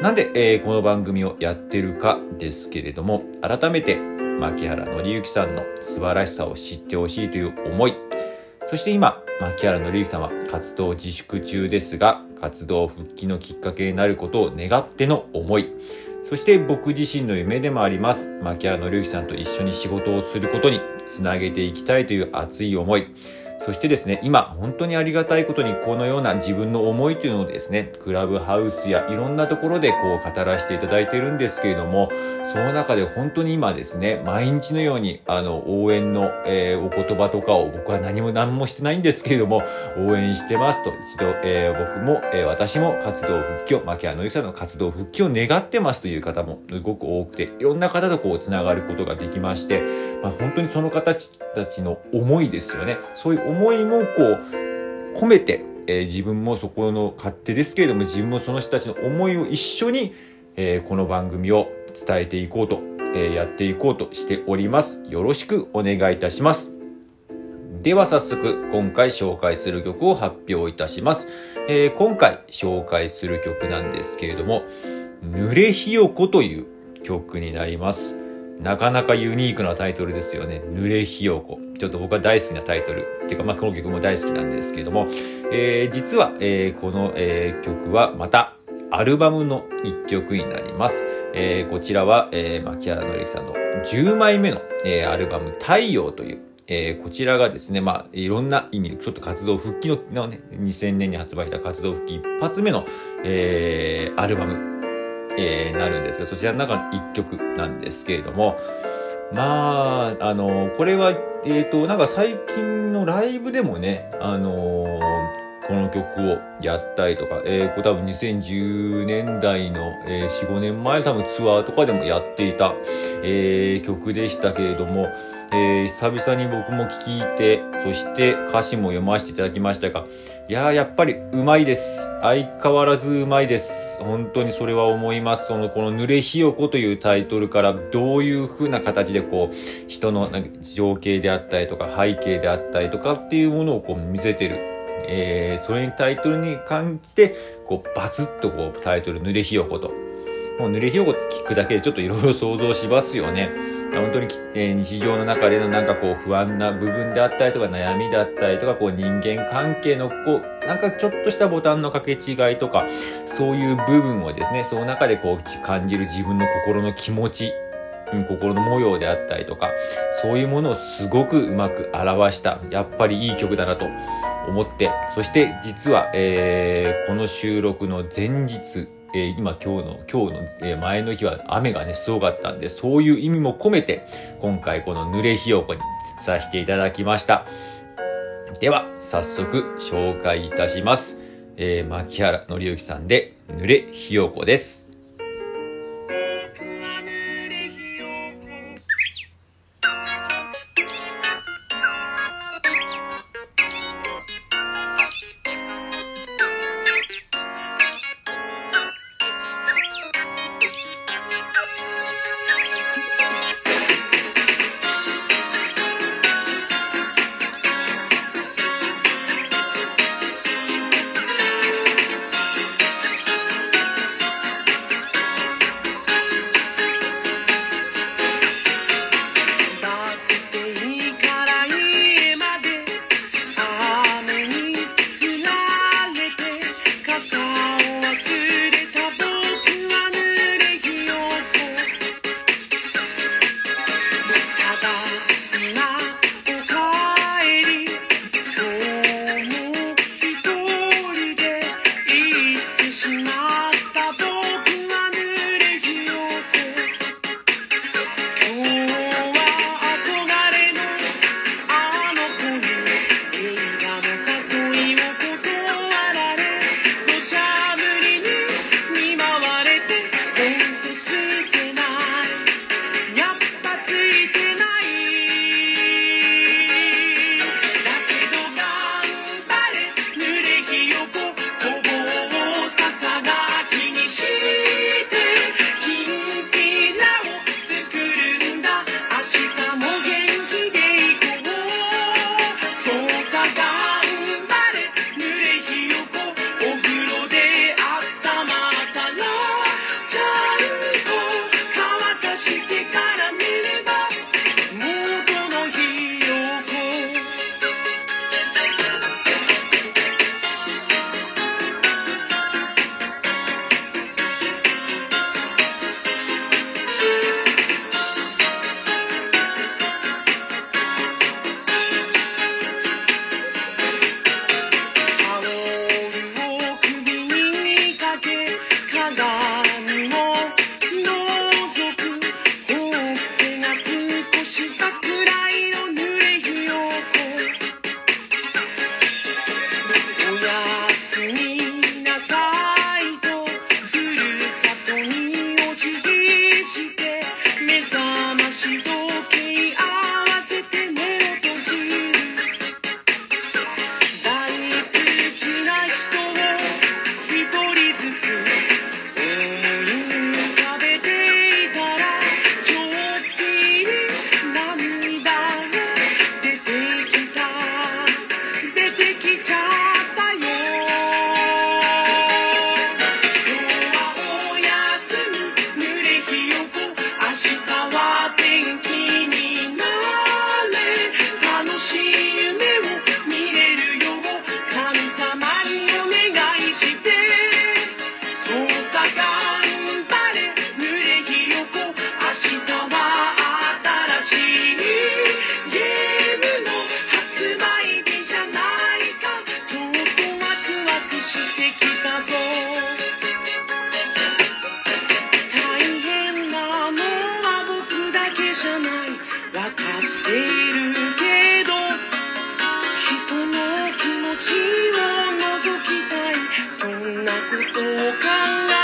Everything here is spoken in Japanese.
なんで、えーこの番組をやってるかですけれども、改めて、牧原紀之さんの素晴らしさを知ってほしいという思い、そして今、牧原紀之さんは活動自粛中ですが、活動復帰のきっかけになることを願っての思い、そして僕自身の夢でもあります、牧原紀之さんと一緒に仕事をすることにつなげていきたいという熱い思い、そしてですね、今、本当にありがたいことに、このような自分の思いというのをですね、クラブハウスやいろんなところでこう語らせていただいているんですけれども、その中で本当に今ですね、毎日のように、あの、応援の、えーお言葉とかを僕は何も何もしてないんですけれども、応援してますと、一度、えー僕も、えー私も活動復帰を、牧原のゆきさんの活動復帰を願ってますという方もすごく多くて、いろんな方とこう、つながることができまして、まあ、本当にその方たちの思いですよね。そういう思いもこう、込めて、えー自分もそこの勝手ですけれども、自分もその人たちの思いを一緒に、えーこの番組を伝えていこうと、えーやっていこうとしております。よろしくお願いいたします。では早速今回紹介する曲を発表いたします。えー今回紹介する曲なんですけれども、濡れひよこという曲になります。なかなかユニークなタイトルですよね。濡れひよこ。ちょっと僕は大好きなタイトル。っていうか、まあ、この曲も大好きなんですけれども、えー実は、えーこの、えー曲はまた、アルバムの一曲になります。えーこちらは、えー、牧原紀之さんの10枚目の、えーアルバム、太陽という、えーこちらがですね、まあ、いろんな意味で、ちょっと活動復帰ののね、2000年に発売した活動復帰一発目の、えーアルバム、えーなるんですが、そちらの中の一曲なんですけれども、まあ、あの、これは、えっ、と、なんか最近のライブでもね、あのこの曲をやったりとか、えー、これ多分2010年代の、えー4、5年前多分ツアーとかでもやっていた、えー曲でしたけれども、えー久々に僕も聴いて、そして歌詞も読ませていただきましたが、いやー、やっぱりうまいです。相変わらずうまいです。本当にそれは思います。その、この濡れひよこというタイトルからどういう風な形でこう、人の情景であったりとか背景であったりとかっていうものをこう見せてる。えー、それにタイトルに関して、こう、バツッとこう、タイトル濡れひよこと。もう濡れひよこって聞くだけでちょっといろいろ想像しますよね。本当に、えー日常の中でのなんかこう不安な部分であったりとか悩みであったりとかこう人間関係のこうなんかちょっとしたボタンの掛け違いとかそういう部分をですね、その中でこう感じる自分の心の気持ち、心の模様であったりとか、そういうものをすごくうまく表した、やっぱりいい曲だなと思って、そして実は、えーこの収録の前日、えー今今日の、今日の、えー前の日は雨がね、すごかったんで、そういう意味も込めて、今回この濡れひよこにさせていただきました。では、早速紹介いたします。えー、牧原紀之さんで、濡れひよこです。「you そんなことを考え